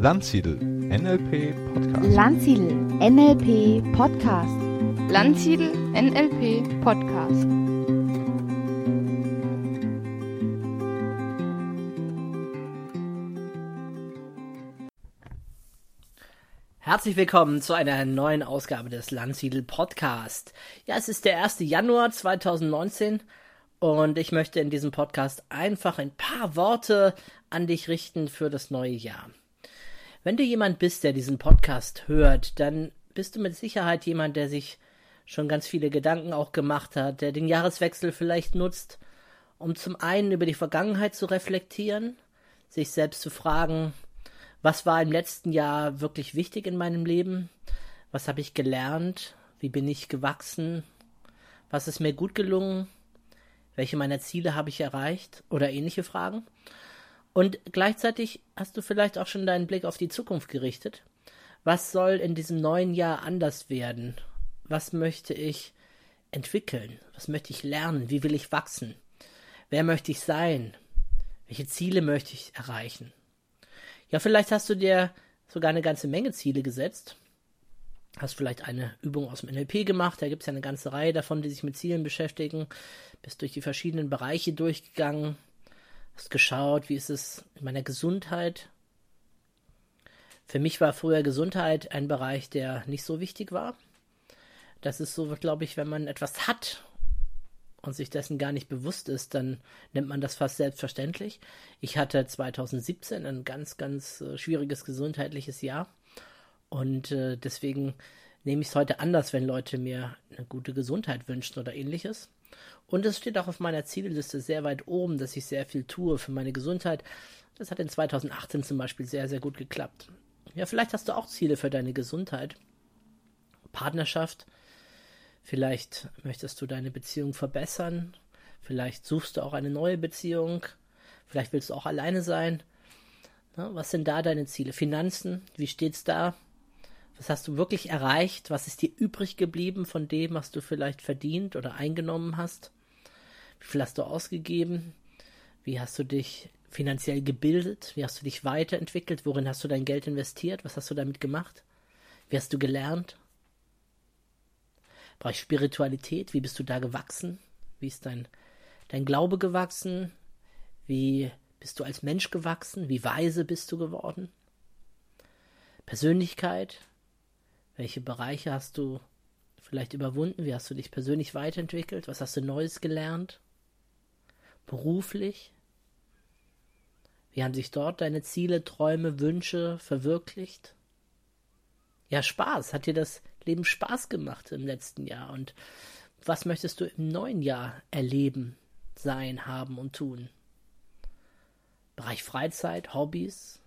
Landsiedel NLP Podcast. Landsiedel NLP Podcast. Landsiedel NLP Podcast. Herzlich willkommen zu einer neuen Ausgabe des Landsiedel Podcast. Ja, es ist der 1. Januar 2019 und ich möchte in diesem Podcast einfach ein paar Worte an dich richten für das neue Jahr. Wenn du jemand bist, der diesen Podcast hört, dann bist du mit Sicherheit jemand, der sich schon ganz viele Gedanken auch gemacht hat, der den Jahreswechsel vielleicht nutzt, um zum einen über die Vergangenheit zu reflektieren, sich selbst zu fragen, was war im letzten Jahr wirklich wichtig in meinem Leben, was habe ich gelernt, wie bin ich gewachsen, was ist mir gut gelungen, welche meiner Ziele habe ich erreicht? Oder ähnliche Fragen. Und gleichzeitig hast du vielleicht auch schon deinen Blick auf die Zukunft gerichtet. Was soll in diesem neuen Jahr anders werden? Was möchte ich entwickeln? Was möchte ich lernen? Wie will ich wachsen? Wer möchte ich sein? Welche Ziele möchte ich erreichen? Ja, vielleicht hast du dir sogar eine ganze Menge Ziele gesetzt. Hast vielleicht eine Übung aus dem NLP gemacht, da gibt es ja eine ganze Reihe davon, die sich mit Zielen beschäftigen. Bist durch die verschiedenen Bereiche durchgegangen, Hast geschaut, wie ist es in meiner Gesundheit? Für mich war früher Gesundheit ein Bereich, der nicht so wichtig war. Das ist so, glaube ich, wenn man etwas hat und sich dessen gar nicht bewusst ist, dann nimmt man das fast selbstverständlich. Ich hatte 2017 ein ganz, ganz äh, schwieriges gesundheitliches Jahr und äh, deswegen nehme ich es heute anders, wenn Leute mir eine gute Gesundheit wünschen oder ähnliches. Und es steht auch auf meiner Zielliste sehr weit oben, dass ich sehr viel tue für meine Gesundheit. Das hat in 2018 zum Beispiel sehr, sehr gut geklappt. Ja, vielleicht hast du auch Ziele für deine Gesundheit. Partnerschaft. Vielleicht möchtest du deine Beziehung verbessern. Vielleicht suchst du auch eine neue Beziehung. Vielleicht willst du auch alleine sein. was sind da deine Ziele? Finanzen, wie steht's da? Was hast du wirklich erreicht? Was ist dir übrig geblieben von dem, was du vielleicht verdient oder eingenommen hast? Wie viel hast du ausgegeben? Wie hast du dich finanziell gebildet? Wie hast du dich weiterentwickelt? Worin hast du dein Geld investiert? Was hast du damit gemacht? Wie hast du gelernt? Brauche ich Spiritualität? Wie bist du da gewachsen? Wie ist dein, dein Glaube gewachsen? Wie bist du als Mensch gewachsen? Wie weise bist du geworden? Persönlichkeit? Welche Bereiche hast du vielleicht überwunden? Wie hast du dich persönlich weiterentwickelt? Was hast du Neues gelernt? Beruflich? Wie haben sich dort deine Ziele, Träume, Wünsche verwirklicht? Ja, Spaß. Hat dir das Leben Spaß gemacht im letzten Jahr? Und was möchtest du im neuen Jahr erleben, sein, haben und tun? Bereich Freizeit, Hobbys,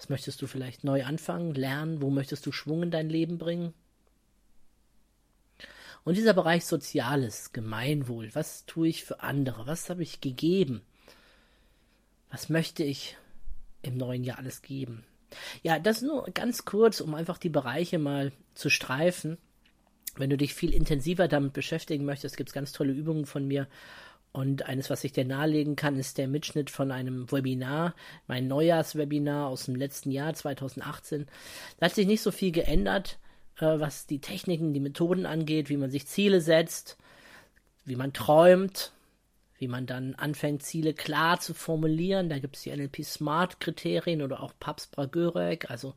was möchtest du vielleicht neu anfangen, lernen? Wo möchtest du Schwung in dein Leben bringen? Und dieser Bereich Soziales, Gemeinwohl, was tue ich für andere? Was habe ich gegeben? Was möchte ich im neuen Jahr alles geben? Ja, das nur ganz kurz, um einfach die Bereiche mal zu streifen. Wenn du dich viel intensiver damit beschäftigen möchtest, gibt es ganz tolle Übungen von mir und eines, was ich dir nahelegen kann, ist der Mitschnitt von einem Webinar, mein Neujahrswebinar aus dem letzten Jahr 2018. Da hat sich nicht so viel geändert, äh, was die Techniken, die Methoden angeht, wie man sich Ziele setzt, wie man träumt, wie man dann anfängt, Ziele klar zu formulieren. Da gibt es die NLP Smart Kriterien oder auch Paps Bragörek, also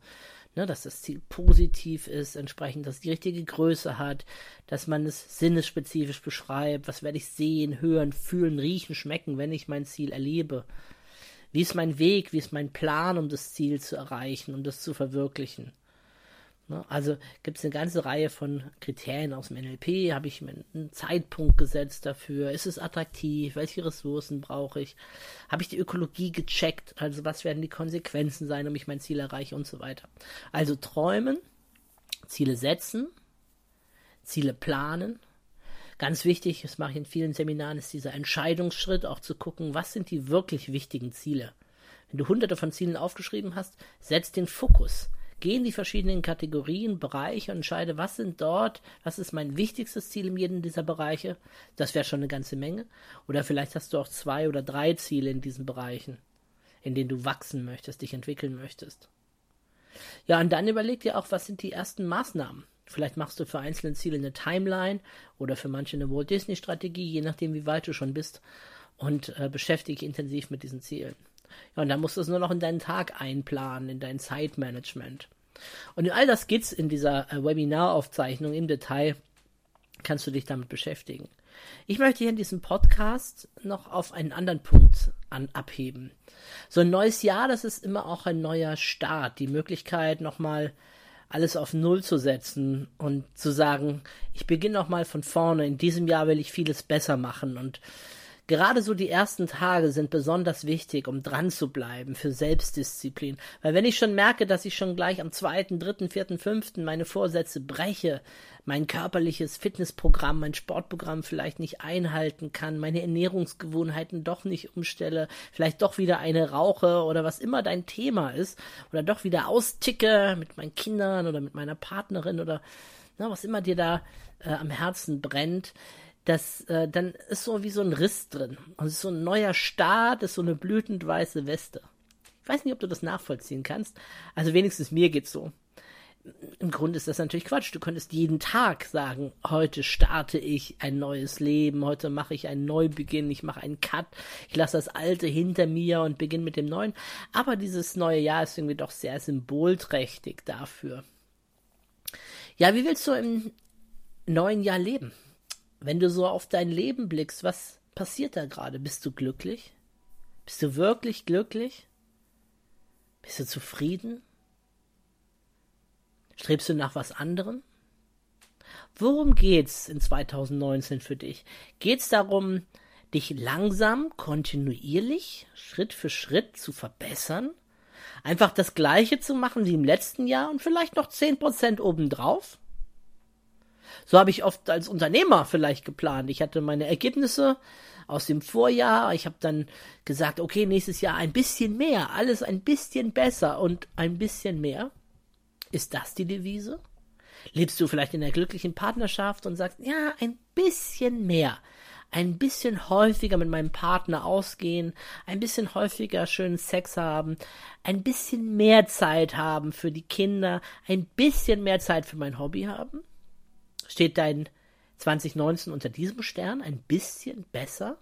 ne, dass das Ziel positiv ist, entsprechend, dass es die richtige Größe hat, dass man es sinnesspezifisch beschreibt, was werde ich sehen, hören, fühlen, riechen, schmecken, wenn ich mein Ziel erlebe. Wie ist mein Weg, wie ist mein Plan, um das Ziel zu erreichen, um das zu verwirklichen? Ne? Also gibt es eine ganze Reihe von Kriterien aus dem NLP. Habe ich mir einen Zeitpunkt gesetzt dafür? Ist es attraktiv? Welche Ressourcen brauche ich? Habe ich die Ökologie gecheckt? Also was werden die Konsequenzen sein, um ich mein Ziel erreiche und so weiter. Also träumen, Ziele setzen, Ziele planen. Ganz wichtig, das mache ich in vielen Seminaren, ist dieser Entscheidungsschritt, auch zu gucken, was sind die wirklich wichtigen Ziele. Wenn du hunderte von Zielen aufgeschrieben hast, setz den Fokus gehe in die verschiedenen Kategorien, Bereiche und entscheide, was sind dort, was ist mein wichtigstes Ziel in jedem dieser Bereiche. Das wäre schon eine ganze Menge. Oder vielleicht hast du auch zwei oder drei Ziele in diesen Bereichen. in denen du wachsen möchtest, dich entwickeln möchtest. Ja, und dann überleg dir auch, was sind die ersten Maßnahmen? Vielleicht machst du für einzelne Ziele eine Timeline oder für manche eine Walt Disney Strategie, je nachdem, wie weit du schon bist und äh, beschäftige dich intensiv mit diesen Zielen. Ja, und dann musst du es nur noch in deinen Tag einplanen, in dein Zeitmanagement. Und in all das geht's in dieser äh, Webinaraufzeichnung im Detail. Kannst du dich damit beschäftigen. Ich möchte hier in diesem Podcast noch auf einen anderen Punkt an, abheben. So ein neues Jahr, das ist immer auch ein neuer Start. Die Möglichkeit, nochmal alles auf Null zu setzen und zu sagen, ich beginne nochmal von vorne. In diesem Jahr will ich vieles besser machen und Gerade so die ersten Tage sind besonders wichtig, um dran zu bleiben für Selbstdisziplin. Weil wenn ich schon merke, dass ich schon gleich am zweiten, dritten, vierten, fünften meine Vorsätze breche, mein körperliches Fitnessprogramm, mein Sportprogramm vielleicht nicht einhalten kann, meine Ernährungsgewohnheiten doch nicht umstelle, vielleicht doch wieder eine rauche oder was immer dein Thema ist, oder doch wieder austicke mit meinen Kindern oder mit meiner Partnerin oder na, was immer dir da äh, am Herzen brennt, das, äh, dann ist so wie so ein Riss drin. Und es ist so ein neuer Start, ist so eine blütend weiße Weste. Ich weiß nicht, ob du das nachvollziehen kannst. Also wenigstens mir geht's so. Im Grunde ist das natürlich Quatsch. Du könntest jeden Tag sagen, heute starte ich ein neues Leben, heute mache ich einen Neubeginn, ich mache einen Cut, ich lasse das Alte hinter mir und beginne mit dem Neuen. Aber dieses neue Jahr ist irgendwie doch sehr symbolträchtig dafür. Ja, wie willst du im neuen Jahr leben? Wenn du so auf dein Leben blickst, was passiert da gerade? Bist du glücklich? Bist du wirklich glücklich? Bist du zufrieden? Strebst du nach was anderem? Worum geht's in 2019 für dich? Geht's darum, dich langsam, kontinuierlich, Schritt für Schritt zu verbessern? Einfach das Gleiche zu machen wie im letzten Jahr und vielleicht noch 10% obendrauf? So habe ich oft als Unternehmer vielleicht geplant. Ich hatte meine Ergebnisse aus dem Vorjahr. Ich habe dann gesagt, okay, nächstes Jahr ein bisschen mehr, alles ein bisschen besser und ein bisschen mehr. Ist das die Devise? Lebst du vielleicht in einer glücklichen Partnerschaft und sagst, ja, ein bisschen mehr, ein bisschen häufiger mit meinem Partner ausgehen, ein bisschen häufiger schönen Sex haben, ein bisschen mehr Zeit haben für die Kinder, ein bisschen mehr Zeit für mein Hobby haben? Steht dein 2019 unter diesem Stern ein bisschen besser?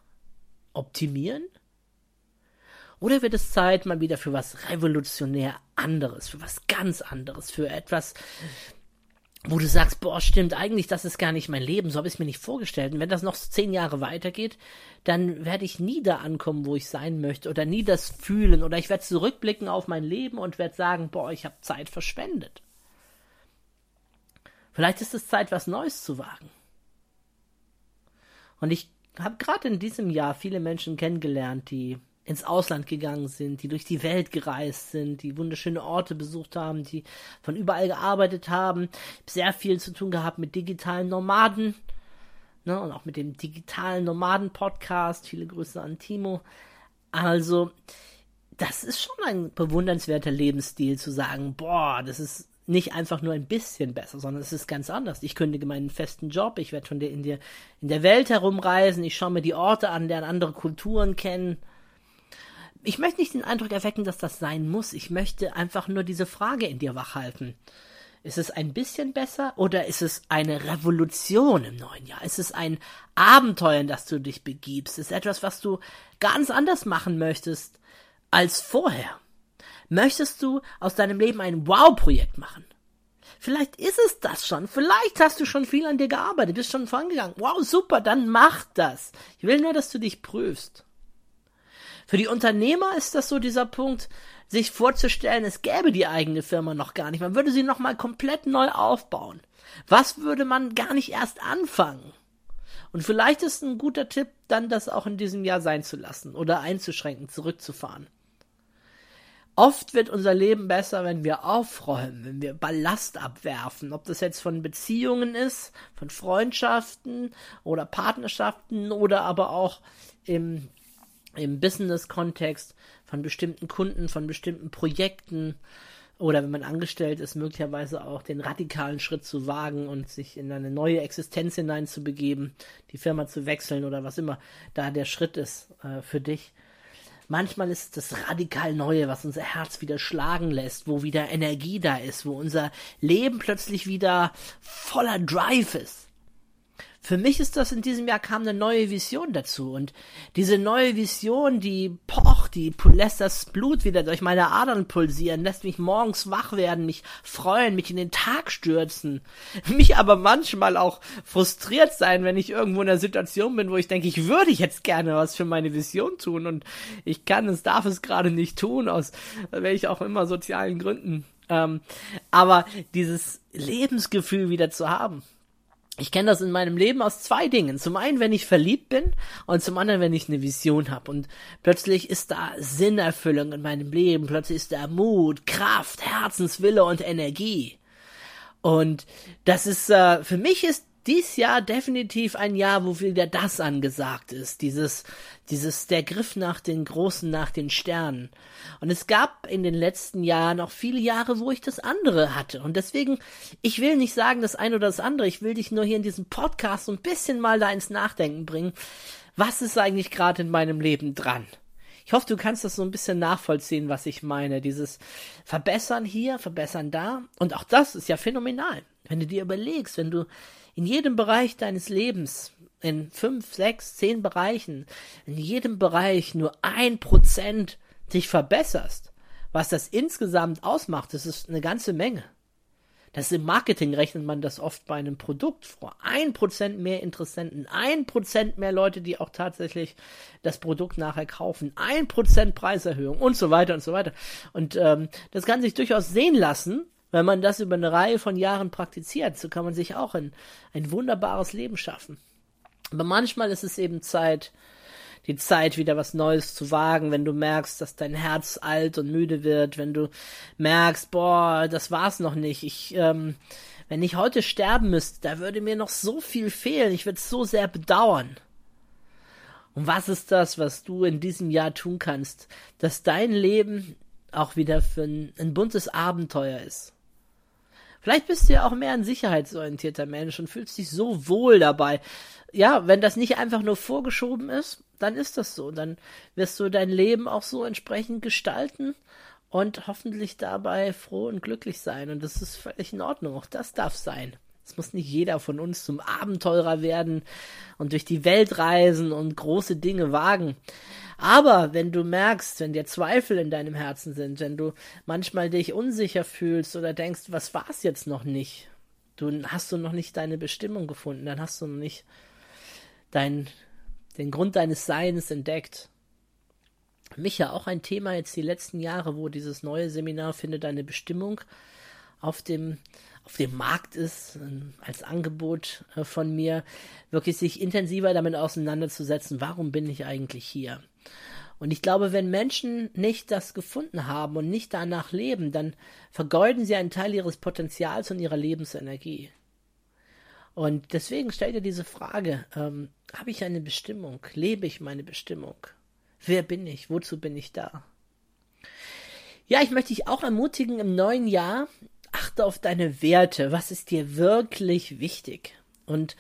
Optimieren? Oder wird es Zeit mal wieder für was revolutionär anderes, für was ganz anderes, für etwas, wo du sagst, boah, stimmt, eigentlich, das ist gar nicht mein Leben, so habe ich es mir nicht vorgestellt. Und wenn das noch zehn Jahre weitergeht, dann werde ich nie da ankommen, wo ich sein möchte, oder nie das fühlen, oder ich werde zurückblicken auf mein Leben und werde sagen, boah, ich habe Zeit verschwendet. Vielleicht ist es Zeit, was Neues zu wagen. Und ich habe gerade in diesem Jahr viele Menschen kennengelernt, die ins Ausland gegangen sind, die durch die Welt gereist sind, die wunderschöne Orte besucht haben, die von überall gearbeitet haben. Sehr viel zu tun gehabt mit digitalen Nomaden ne, und auch mit dem digitalen Nomaden-Podcast. Viele Grüße an Timo. Also, das ist schon ein bewundernswerter Lebensstil zu sagen, boah, das ist nicht einfach nur ein bisschen besser, sondern es ist ganz anders. Ich kündige meinen festen Job, ich werde schon in der, in der Welt herumreisen, ich schaue mir die Orte an, lerne andere Kulturen kennen. Ich möchte nicht den Eindruck erwecken, dass das sein muss. Ich möchte einfach nur diese Frage in dir wachhalten. Ist es ein bisschen besser oder ist es eine Revolution im neuen Jahr? Ist es ein Abenteuer, in das du dich begibst? Ist es etwas, was du ganz anders machen möchtest als vorher? Möchtest du aus deinem Leben ein Wow-Projekt machen? Vielleicht ist es das schon. Vielleicht hast du schon viel an dir gearbeitet, bist schon vorangegangen. Wow, super, dann mach das. Ich will nur, dass du dich prüfst. Für die Unternehmer ist das so dieser Punkt, sich vorzustellen, es gäbe die eigene Firma noch gar nicht. Man würde sie noch mal komplett neu aufbauen. Was würde man gar nicht erst anfangen? Und vielleicht ist ein guter Tipp, dann das auch in diesem Jahr sein zu lassen oder einzuschränken, zurückzufahren. Oft wird unser Leben besser, wenn wir aufräumen, wenn wir Ballast abwerfen. Ob das jetzt von Beziehungen ist, von Freundschaften oder Partnerschaften oder aber auch im, im Business-Kontext von bestimmten Kunden, von bestimmten Projekten oder wenn man angestellt ist, möglicherweise auch den radikalen Schritt zu wagen und sich in eine neue Existenz hineinzubegeben, die Firma zu wechseln oder was immer da der Schritt ist äh, für dich Manchmal ist es das radikal Neue, was unser Herz wieder schlagen lässt, wo wieder Energie da ist, wo unser Leben plötzlich wieder voller Drive ist. Für mich ist das in diesem Jahr kam eine neue Vision dazu. Und diese neue Vision, die pocht, die lässt das Blut wieder durch meine Adern pulsieren, lässt mich morgens wach werden, mich freuen, mich in den Tag stürzen, mich aber manchmal auch frustriert sein, wenn ich irgendwo in einer Situation bin, wo ich denke, ich würde jetzt gerne was für meine Vision tun. Und ich kann es, darf es gerade nicht tun, aus welch auch immer sozialen Gründen. Ähm, aber dieses Lebensgefühl wieder zu haben, ich kenne das in meinem Leben aus zwei Dingen. Zum einen, wenn ich verliebt bin und zum anderen, wenn ich eine Vision habe. Und plötzlich ist da Sinnerfüllung in meinem Leben. Plötzlich ist da Mut, Kraft, Herzenswille und Energie. Und das ist, äh, für mich ist dies Jahr definitiv ein Jahr, wo wieder das angesagt ist. Dieses, dieses, der Griff nach den Großen, nach den Sternen. Und es gab in den letzten Jahren auch viele Jahre, wo ich das andere hatte. Und deswegen, ich will nicht sagen das eine oder das andere. Ich will dich nur hier in diesem Podcast so ein bisschen mal da ins Nachdenken bringen. Was ist eigentlich gerade in meinem Leben dran? Ich hoffe, du kannst das so ein bisschen nachvollziehen, was ich meine. Dieses Verbessern hier, Verbessern da. Und auch das ist ja phänomenal. Wenn du dir überlegst, wenn du in jedem Bereich deines Lebens, in fünf, sechs, zehn Bereichen, in jedem Bereich nur ein Prozent dich verbesserst, was das insgesamt ausmacht, das ist eine ganze Menge. Das ist im Marketing rechnet man das oft bei einem Produkt vor. Ein Prozent mehr Interessenten, ein Prozent mehr Leute, die auch tatsächlich das Produkt nachher kaufen, ein Prozent Preiserhöhung und so weiter und so weiter. Und ähm, das kann sich durchaus sehen lassen, wenn man das über eine Reihe von Jahren praktiziert, so kann man sich auch ein, ein wunderbares Leben schaffen. Aber manchmal ist es eben Zeit, die Zeit, wieder was Neues zu wagen, wenn du merkst, dass dein Herz alt und müde wird, wenn du merkst, boah, das war's noch nicht. Ich, ähm, wenn ich heute sterben müsste, da würde mir noch so viel fehlen. Ich würde es so sehr bedauern. Und was ist das, was du in diesem Jahr tun kannst, dass dein Leben auch wieder für ein, ein buntes Abenteuer ist? Vielleicht bist du ja auch mehr ein sicherheitsorientierter Mensch und fühlst dich so wohl dabei. Ja, wenn das nicht einfach nur vorgeschoben ist, dann ist das so. Dann wirst du dein Leben auch so entsprechend gestalten und hoffentlich dabei froh und glücklich sein. Und das ist völlig in Ordnung. Auch das darf sein. Es muss nicht jeder von uns zum Abenteurer werden und durch die Welt reisen und große Dinge wagen. Aber wenn du merkst, wenn dir Zweifel in deinem Herzen sind, wenn du manchmal dich unsicher fühlst oder denkst, was war es jetzt noch nicht? Du hast du noch nicht deine Bestimmung gefunden, dann hast du noch nicht dein, den Grund deines Seins entdeckt. Mich ja auch ein Thema jetzt die letzten Jahre, wo dieses neue Seminar findet deine Bestimmung auf dem auf dem Markt ist, ähm, als Angebot äh, von mir, wirklich sich intensiver damit auseinanderzusetzen, warum bin ich eigentlich hier? Und ich glaube, wenn Menschen nicht das gefunden haben und nicht danach leben, dann vergeuden sie einen Teil ihres Potenzials und ihrer Lebensenergie. Und deswegen stell dir diese Frage, ähm, habe ich eine Bestimmung? Lebe ich meine Bestimmung? Wer bin ich? Wozu bin ich da? Ja, ich möchte dich auch ermutigen, im neuen Jahr achte auf deine Werte. Was ist dir wirklich wichtig? Und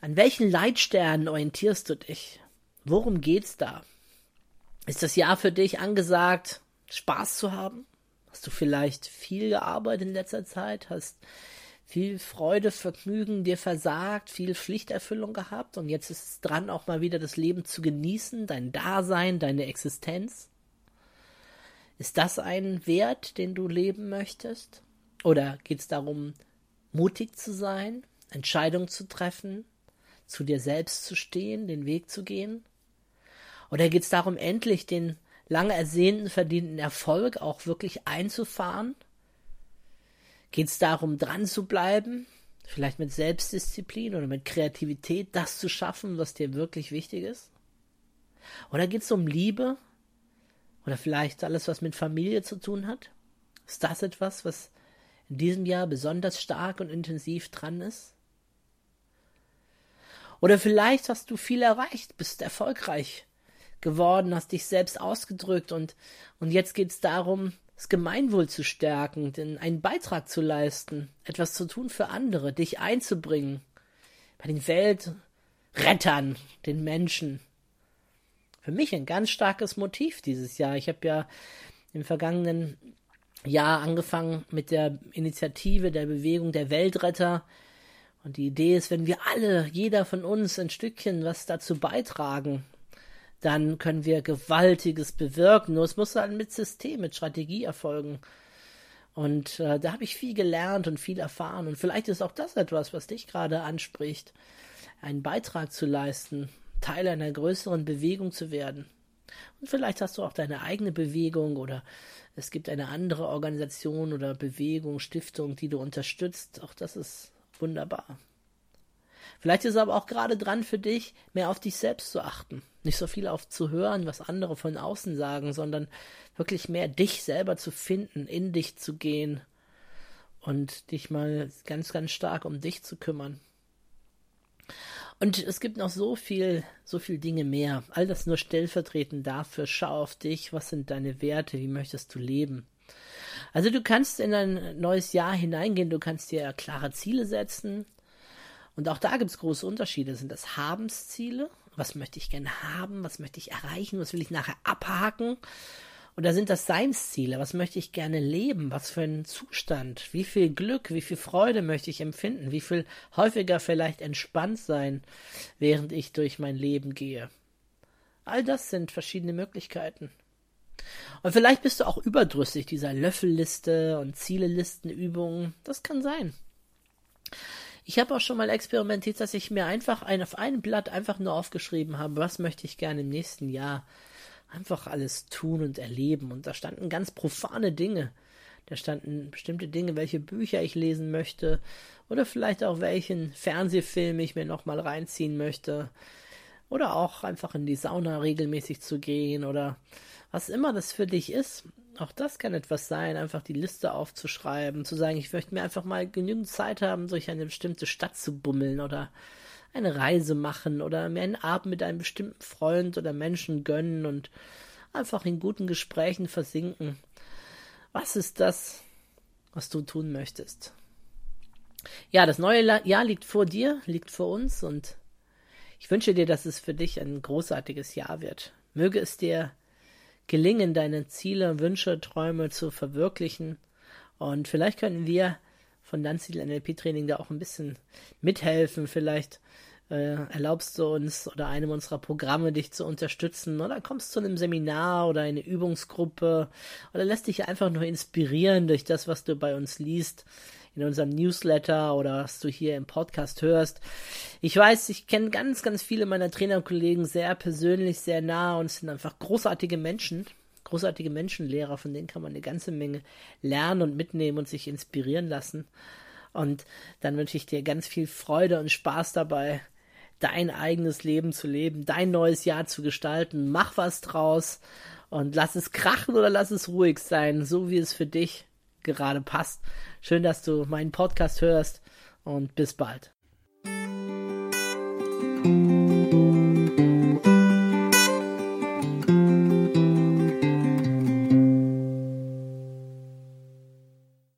an welchen Leitsternen orientierst du dich? Worum geht's da? Ist das Jahr für dich angesagt, Spaß zu haben? Hast du vielleicht viel gearbeitet in letzter Zeit? Hast viel Freude, Vergnügen dir versagt, viel Pflichterfüllung gehabt und jetzt ist es dran, auch mal wieder das Leben zu genießen, dein Dasein, deine Existenz? Ist das ein Wert, den du leben möchtest? Oder geht es darum, mutig zu sein, Entscheidungen zu treffen, zu dir selbst zu stehen, den Weg zu gehen? Oder geht es darum, endlich den lange ersehnten, verdienten Erfolg auch wirklich einzufahren? Geht es darum, dran zu bleiben, vielleicht mit Selbstdisziplin oder mit Kreativität das zu schaffen, was dir wirklich wichtig ist? Oder geht es um Liebe, oder vielleicht alles, was mit Familie zu tun hat? Ist das etwas, was in diesem Jahr besonders stark und intensiv dran ist? Oder vielleicht hast du viel erreicht, bist erfolgreich geworden, hast dich selbst ausgedrückt und, und jetzt geht es darum, das Gemeinwohl zu stärken, den, einen Beitrag zu leisten, etwas zu tun für andere, dich einzubringen, bei den Weltrettern, den Menschen, für mich ein ganz starkes Motiv dieses Jahr. Ich habe ja im vergangenen Jahr angefangen mit der Initiative der Bewegung der Weltretter. Und die Idee ist, wenn wir alle, jeder von uns ein Stückchen was dazu beitragen, dann können wir Gewaltiges bewirken. Nur es muss dann mit System, mit Strategie erfolgen. Und äh, da habe ich viel gelernt und viel erfahren. Und vielleicht ist auch das etwas, was dich gerade anspricht, einen Beitrag zu leisten, Teil einer größeren Bewegung zu werden. Und vielleicht hast du auch deine eigene Bewegung oder es gibt eine andere Organisation oder Bewegung, Stiftung, die du unterstützt. Auch das ist wunderbar. Vielleicht ist es aber auch gerade dran für dich, mehr auf dich selbst zu achten. Nicht so viel auf zu hören, was andere von außen sagen, sondern wirklich mehr dich selber zu finden, in dich zu gehen und dich mal ganz, ganz stark um dich zu kümmern. Und es gibt noch so viel, so viel Dinge mehr. All das nur stellvertretend dafür. Schau auf dich. Was sind deine Werte? Wie möchtest du leben? Also du kannst in ein neues Jahr hineingehen. Du kannst dir klare Ziele setzen. Und auch da gibt es große Unterschiede. Sind das Habensziele? Was möchte ich gerne haben? Was möchte ich erreichen? Was will ich nachher abhaken? Oder sind das Seinsziele? Was möchte ich gerne leben? Was für ein Zustand? Wie viel Glück, wie viel Freude möchte ich empfinden? Wie viel häufiger vielleicht entspannt sein, während ich durch mein Leben gehe? All das sind verschiedene Möglichkeiten. Und vielleicht bist du auch überdrüssig dieser Löffelliste und Zielelistenübungen. Das kann sein. Ich habe auch schon mal experimentiert, dass ich mir einfach ein, auf einem Blatt einfach nur aufgeschrieben habe, was möchte ich gerne im nächsten Jahr einfach alles tun und erleben. Und da standen ganz profane Dinge. Da standen bestimmte Dinge, welche Bücher ich lesen möchte oder vielleicht auch welchen Fernsehfilm ich mir nochmal reinziehen möchte. Oder auch einfach in die Sauna regelmäßig zu gehen oder was immer das für dich ist. Auch das kann etwas sein, einfach die Liste aufzuschreiben, zu sagen, ich möchte mir einfach mal genügend Zeit haben, durch eine bestimmte Stadt zu bummeln oder eine Reise machen oder mir einen Abend mit einem bestimmten Freund oder Menschen gönnen und einfach in guten Gesprächen versinken. Was ist das, was du tun möchtest? Ja, das neue Jahr liegt vor dir, liegt vor uns und ich wünsche dir, dass es für dich ein großartiges Jahr wird. Möge es dir gelingen, deine Ziele, Wünsche, Träume zu verwirklichen. Und vielleicht können wir von Landsiedel NLP Training da auch ein bisschen mithelfen. Vielleicht äh, erlaubst du uns oder einem unserer Programme dich zu unterstützen oder kommst zu einem Seminar oder eine Übungsgruppe oder lässt dich einfach nur inspirieren durch das, was du bei uns liest in unserem Newsletter oder was du hier im Podcast hörst. Ich weiß, ich kenne ganz, ganz viele meiner Trainerkollegen sehr persönlich, sehr nah und sind einfach großartige Menschen großartige Menschenlehrer, von denen kann man eine ganze Menge lernen und mitnehmen und sich inspirieren lassen. Und dann wünsche ich dir ganz viel Freude und Spaß dabei, dein eigenes Leben zu leben, dein neues Jahr zu gestalten. Mach was draus und lass es krachen oder lass es ruhig sein, so wie es für dich gerade passt. Schön, dass du meinen Podcast hörst und bis bald.